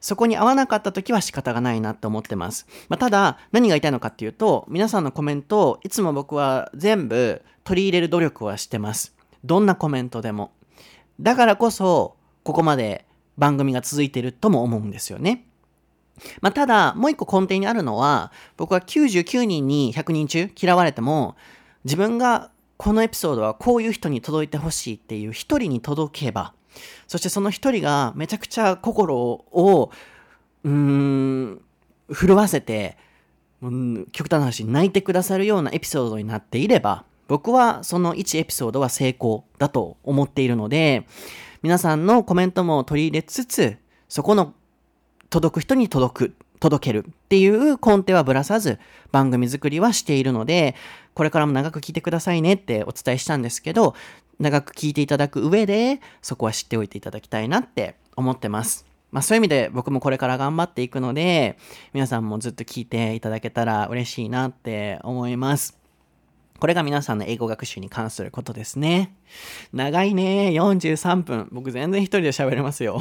そこに合わなかった時は仕方がないなって思ってます。まあ、ただ、何が言いたいのかっていうと、皆さんのコメントをいつも僕は全部取り入れる努力はしてます。どんなコメントでも。だからこそ、ここまで番組が続いてるとも思うんですよね。まあ、ただ、もう一個根底にあるのは、僕は99人に100人中嫌われても、自分がこのエピソードはこういう人に届いてほしいっていう一人に届けば、そしてその一人がめちゃくちゃ心を、うーん、震わせて、うん、極端な話、泣いてくださるようなエピソードになっていれば、僕はその1エピソードは成功だと思っているので、皆さんのコメントも取り入れつつ、そこの届く人に届く、届けるっていう根底はぶらさず番組作りはしているので、これからも長く聞いてくださいねってお伝えしたんですけど、長く聞いていただく上で、そこは知っておいていただきたいなって思ってます。まあそういう意味で僕もこれから頑張っていくので、皆さんもずっと聞いていただけたら嬉しいなって思います。これが皆さんの英語学習に関することですね。長いね。43分。僕全然一人で喋れますよ。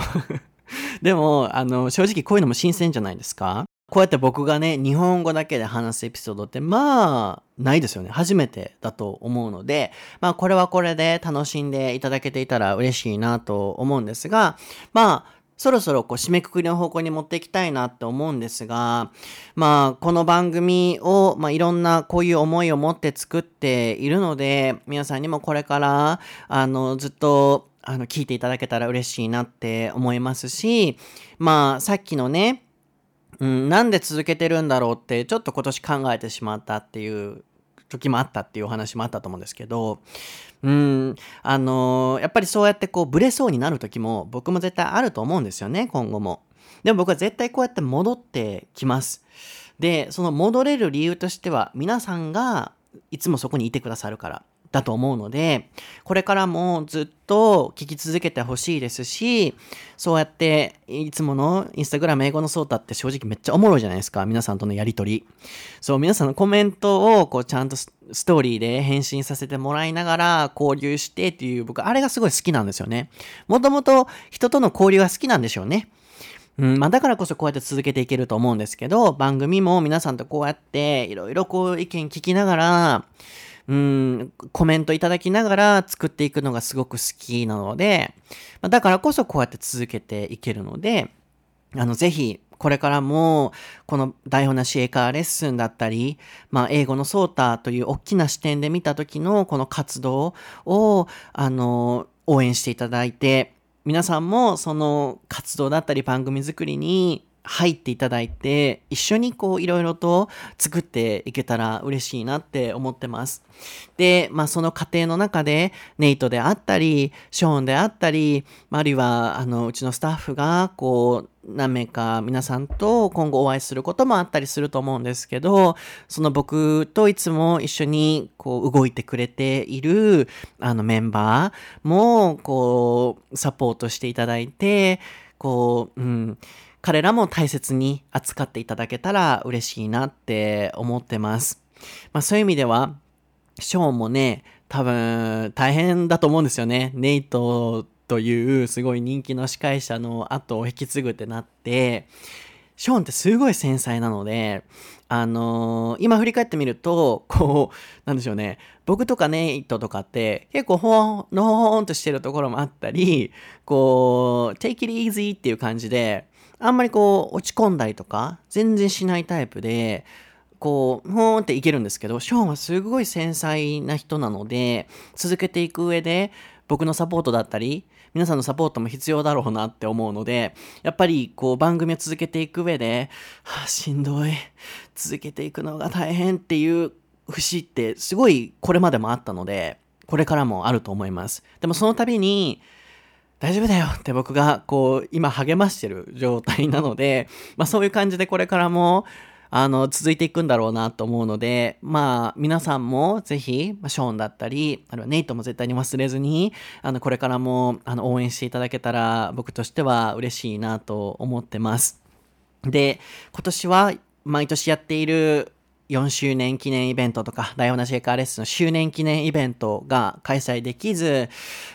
でも、あの、正直こういうのも新鮮じゃないですか？こうやって僕がね、日本語だけで話すエピソードって、まあ、ないですよね。初めてだと思うので、まあ、これはこれで楽しんでいただけていたら嬉しいなと思うんですが、まあ、そろそろこう締めくくりの方向に持っていきたいなって思うんですが、まあ、この番組を、まあ、いろんなこういう思いを持って作っているので、皆さんにもこれから、あの、ずっと、あの、聞いていただけたら嬉しいなって思いますし、まあ、さっきのね、うん、なんで続けてるんだろうって、ちょっと今年考えてしまったっていう時もあったっていうお話もあったと思うんですけど、うん、あの、やっぱりそうやってこう、ブレそうになる時も僕も絶対あると思うんですよね、今後も。でも僕は絶対こうやって戻ってきます。で、その戻れる理由としては、皆さんがいつもそこにいてくださるから。だと思うので、これからもずっと聞き続けてほしいですし、そうやっていつものインスタグラム英語のソータって正直めっちゃおもろいじゃないですか。皆さんとのやりとり。そう、皆さんのコメントをこうちゃんとストーリーで返信させてもらいながら交流してっていう、僕あれがすごい好きなんですよね。もともと人との交流が好きなんでしょうね。うん、まあだからこそこうやって続けていけると思うんですけど、番組も皆さんとこうやっていろいろこう意見聞きながら、うん、コメントいただきながら作っていくのがすごく好きなので、だからこそこうやって続けていけるので、あの、ぜひ、これからも、この台本なしエカーレッスンだったり、まあ、英語のソーターという大きな視点で見た時のこの活動を、あの、応援していただいて、皆さんもその活動だったり番組作りに入っていただいて、一緒にこういろいろと作っていけたら嬉しいなって思ってます。で、まあその過程の中で、ネイトであったり、ショーンであったり、あるいはあのうちのスタッフがこう何名か皆さんと今後お会いすることもあったりすると思うんですけど、その僕といつも一緒にこう動いてくれているあのメンバーもこうサポートしていただいて、こう、うん、彼らも大切に扱っていただけたら嬉しいなって思ってます。まあそういう意味では、ショーンもね、多分大変だと思うんですよね。ネイトというすごい人気の司会者の後を引き継ぐってなって、ショーンってすごい繊細なので、あのー、今振り返ってみると、こう、なんでしょうね。僕とかネイトとかって結構ほんのほほんとしてるところもあったり、こう、take it easy っていう感じで、あんまりこう、落ち込んだりとか、全然しないタイプで、こう、ほーんっていけるんですけど、ショーンはすごい繊細な人なので、続けていく上で、僕のサポートだったり、皆さんのサポートも必要だろうなって思うので、やっぱりこう番組を続けていく上で、はあ、しんどい。続けていくのが大変っていう節ってすごいこれまでもあったので、これからもあると思います。でもその度に、大丈夫だよって僕がこう今励ましてる状態なので、まあそういう感じでこれからもあの続いていくんだろうなと思うので、まあ皆さんもぜひ、ま、ショーンだったり、あるいはネイトも絶対に忘れずに、あのこれからもあの応援していただけたら僕としては嬉しいなと思ってます。で、今年は毎年やっている4周年記念イベントとか、ダイオナシェイカーレッスンの周年記念イベントが開催できず、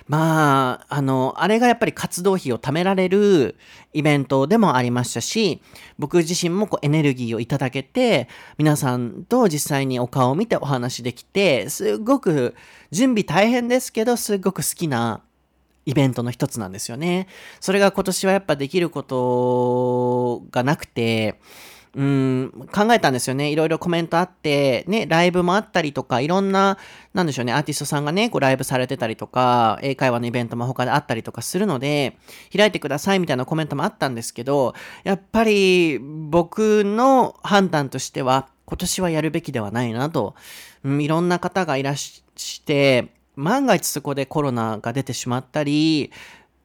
まあ、あの、あれがやっぱり活動費を貯められるイベントでもありましたし、僕自身もこうエネルギーをいただけて、皆さんと実際にお顔を見てお話できて、すごく準備大変ですけど、すごく好きなイベントの一つなんですよね。それが今年はやっぱできることがなくて、うん、考えたんですよね。いろいろコメントあって、ね、ライブもあったりとか、いろんな、なんでしょうね、アーティストさんがね、こうライブされてたりとか、英会話のイベントも他であったりとかするので、開いてくださいみたいなコメントもあったんですけど、やっぱり僕の判断としては、今年はやるべきではないなと、うん、いろんな方がいらして、万が一そこでコロナが出てしまったり、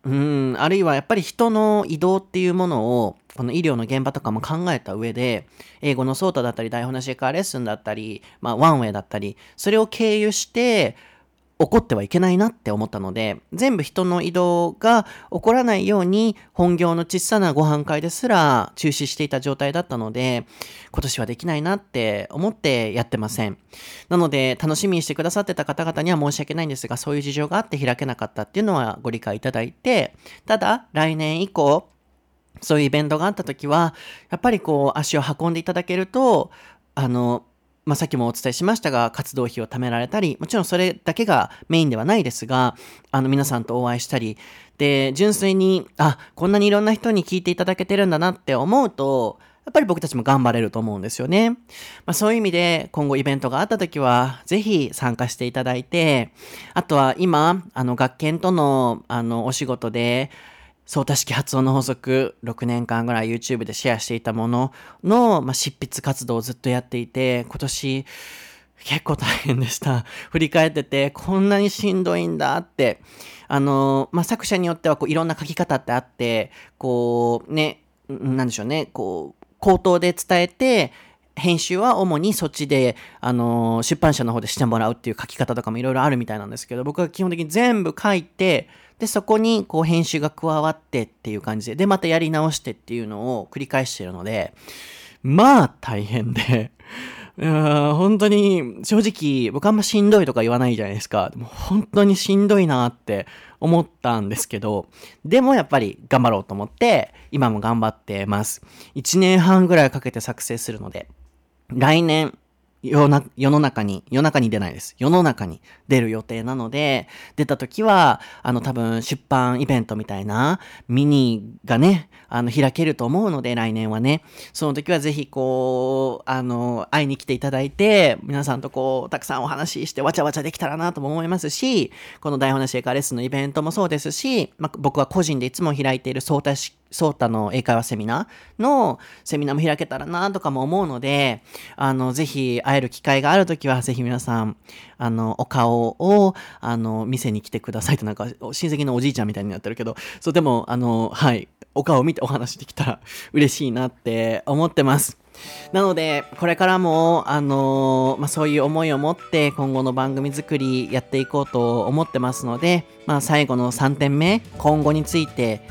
うん、あるいはやっぱり人の移動っていうものを、この医療の現場とかも考えた上で、英語のソータだったり、台本のシェイカーレッスンだったり、まあ、ワンウェイだったり、それを経由して、起こってはいけないなって思ったので、全部人の移動が起こらないように、本業の小さなご飯会ですら中止していた状態だったので、今年はできないなって思ってやってません。なので、楽しみにしてくださってた方々には申し訳ないんですが、そういう事情があって開けなかったっていうのはご理解いただいて、ただ、来年以降、そういうイベントがあった時は、やっぱりこう足を運んでいただけると、あの、まあ、さっきもお伝えしましたが、活動費を貯められたり、もちろんそれだけがメインではないですが、あの、皆さんとお会いしたり、で、純粋に、あ、こんなにいろんな人に聞いていただけてるんだなって思うと、やっぱり僕たちも頑張れると思うんですよね。まあ、そういう意味で、今後イベントがあった時は、ぜひ参加していただいて、あとは今、あの、学研との、あの、お仕事で、相対式発音の法則、6年間ぐらい YouTube でシェアしていたものの、まあ、執筆活動をずっとやっていて、今年結構大変でした。振り返ってて、こんなにしんどいんだって。あの、まあ、作者によってはこういろんな書き方ってあって、こうね、なんでしょうね、こう、口頭で伝えて、編集は主にそっちで、あの出版社の方でしてもらうっていう書き方とかもいろいろあるみたいなんですけど、僕は基本的に全部書いて、で、そこにこう編集が加わってっていう感じで、で、またやり直してっていうのを繰り返してるので、まあ大変で、本当に正直僕あんましんどいとか言わないじゃないですか。でも本当にしんどいなって思ったんですけど、でもやっぱり頑張ろうと思って、今も頑張ってます。1年半ぐらいかけて作成するので、来年世な世の中に、世の中に出ないです。世の中に出る予定なので、出た時は、あの多分出版イベントみたいなミニがね、あの開けると思うので、来年はね。その時はぜひこう、あの、会いに来ていただいて、皆さんとこう、たくさんお話ししてわちゃわちゃできたらなとも思いますし、この台本なしエカレッスンのイベントもそうですし、まあ、僕は個人でいつも開いている相対式ソータの英会話セミナーのセミナーも開けたらなとかも思うので、あの、ぜひ会える機会があるときは、ぜひ皆さん、あの、お顔を、あの、店に来てくださいとなんか、親戚のおじいちゃんみたいになってるけど、そう、でも、あの、はい、お顔を見てお話できたら嬉しいなって思ってます。なので、これからも、あの、まあ、そういう思いを持って今後の番組作りやっていこうと思ってますので、まあ、最後の3点目、今後について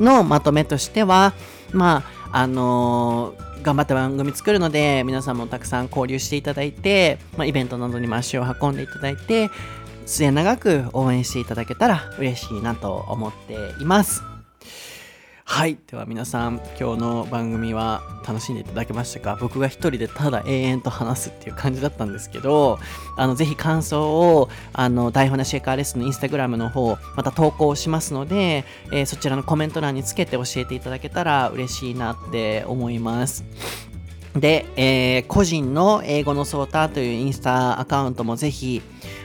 のまとめとしては、まあ、あのー、頑張って番組作るので、皆さんもたくさん交流していただいて、まあ、イベントなどにも足を運んでいただいて、末永く応援していただけたら嬉しいなと思っています。はい。では皆さん、今日の番組は楽しんでいただけましたか？僕が一人でただ永遠と話すっていう感じだったんですけど、あの、ぜひ感想を、あの、台本なシェイカーレスのインスタグラムの方、また投稿しますので、えー、そちらのコメント欄につけて教えていただけたら嬉しいなって思います。で、えー、個人の英語のソーターというインスタアカウントもぜひ、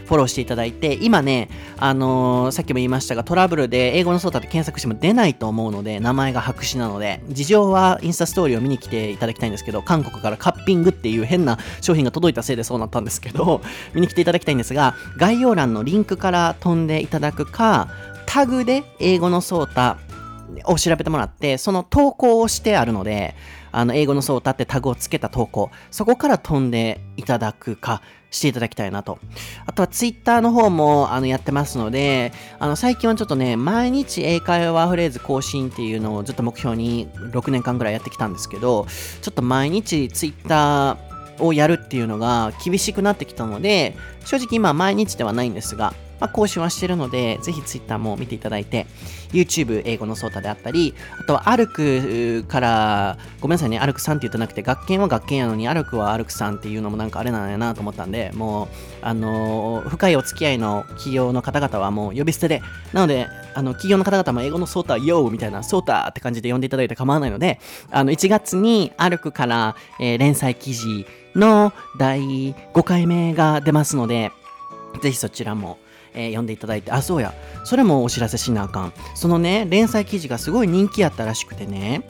フォローしていただいて、今ね、あのー、さっきも言いましたが、トラブルで英語のソータって検索しても出ないと思うので、名前が白紙なので、事情はインスタストーリーを見に来ていただきたいんですけど、韓国からカッピングっていう変な商品が届いたせいでそうなったんですけど、見に来ていただきたいんですが、概要欄のリンクから飛んでいただくか、タグで英語のソータを調べてもらって、その投稿をしてあるので、あの、英語のソータってタグをつけた投稿、そこから飛んでいただくか、していただきたいなと。あとはツイッターの方もあのやってますので、あの最近はちょっとね、毎日英会話フレーズ更新っていうのをずっと目標に6年間ぐらいやってきたんですけど、ちょっと毎日ツイッターをやるっていうのが厳しくなってきたので、正直今毎日ではないんですが、まあ、更新はしてるので、ぜひ Twitter も見ていただいて、YouTube 英語のソータであったり、あとはアルクから、ごめんなさいね、アルクさんって言ってなくて、学研は学研やのに、アルクはアルクさんっていうのもなんかあれなんやなと思ったんで、もう、あのー、深いお付き合いの企業の方々はもう呼び捨てで、なので、あの、企業の方々も英語のソータ、ヨーみたいな、ソータって感じで呼んでいただいて構わないので、あの、1月にアルクから、えー、連載記事の第5回目が出ますので、ぜひそちらもえー、読んでいただいて、あ、そうや、それもお知らせしなあかん。そのね、連載記事がすごい人気やったらしくてね、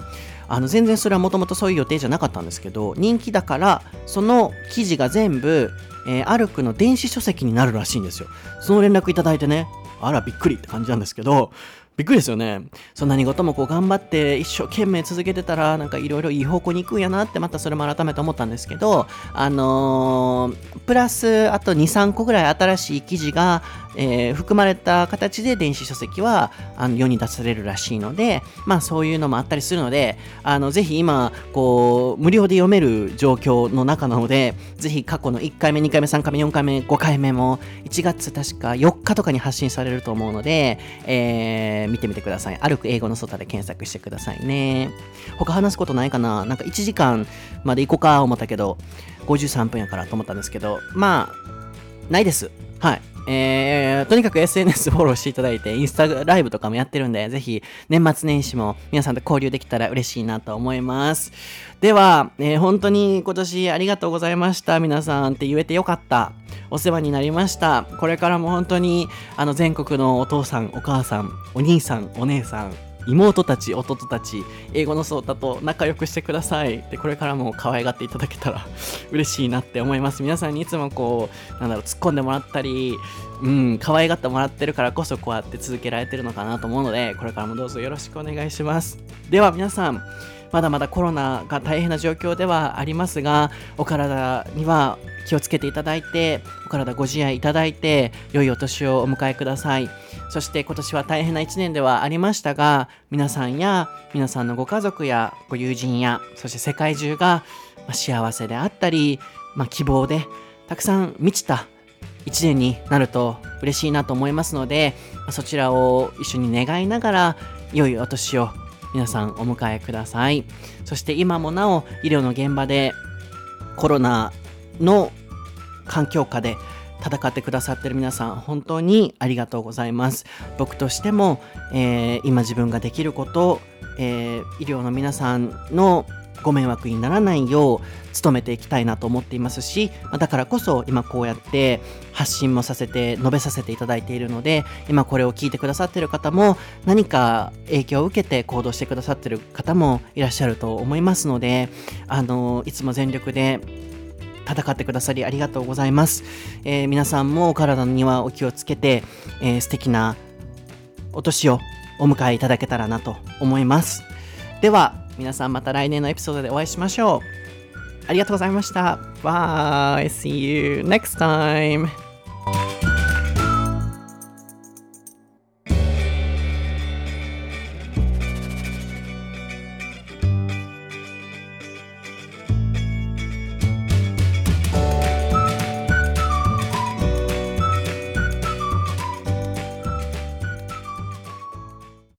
あの全然それはもともとそういう予定じゃなかったんですけど、人気だから、その記事が全部、えー、アルクの電子書籍になるらしいんですよ。その連絡いただいてね、あらびっくりって感じなんですけど、びっくりですよね。そんな何事もこう頑張って一生懸命続けてたら、なんかいろいろいい方向に行くんやなって、またそれも改めて思ったんですけど、あのー、プラスあと2、3個ぐらい新しい記事が、えー、含まれた形で電子書籍はあの世に出されるらしいので、まあそういうのもあったりするので、あのぜひ今、こう、無料で読める状況の中なので、ぜひ過去の1回目、2回目、3回目、4回目、5回目も1月確か4日とかに発信されると思うので、えー、見てみてください。歩く英語の外で検索してくださいね。他話すことないかな？なんか1時間まで行こうか思ったけど、53分やからと思ったんですけど、まあ、ないです。はい。えー、とにかく SNS フォローしていただいて、インスタライブとかもやってるんで、ぜひ年末年始も皆さんと交流できたら嬉しいなと思います。では、えー、本当に今年ありがとうございました。皆さんって言えてよかった。お世話になりました。これからも本当に、あの、全国のお父さん、お母さん、お兄さん、お姉さん、妹たち、弟たち、英語のソータと仲良くしてください。で、これからも可愛がっていただけたら 嬉しいなって思います。皆さんにいつもこう、なんだろう、突っ込んでもらったり、うん、可愛がってもらってるからこそこうやって続けられてるのかなと思うので、これからもどうぞよろしくお願いします。では皆さん、まだまだコロナが大変な状況ではありますがお体には気をつけていただいてお体ご自愛いただいて良いお年をお迎えくださいそして今年は大変な1年ではありましたが皆さんや皆さんのご家族やご友人やそして世界中が幸せであったり、まあ、希望でたくさん満ちた1年になると嬉しいなと思いますのでそちらを一緒に願いながら良いお年を皆さんお迎えください。そして今もなお医療の現場でコロナの環境下で戦ってくださってる皆さん本当にありがとうございます。僕としても、えー、今自分ができること、えー、医療の皆さんのご迷惑にならないよう努めていきたいなと思っていますしだからこそ今こうやって発信もさせて述べさせていただいているので今これを聞いてくださってる方も何か影響を受けて行動してくださってる方もいらっしゃると思いますのであのいつも全力で戦ってくださりありがとうございます、えー、皆さんもお体にはお気をつけて、えー、素敵なお年をお迎えいただけたらなと思いますでは皆さんまた来年のエピソードでお会いしましょうありがとうございました。Bye. See you next time.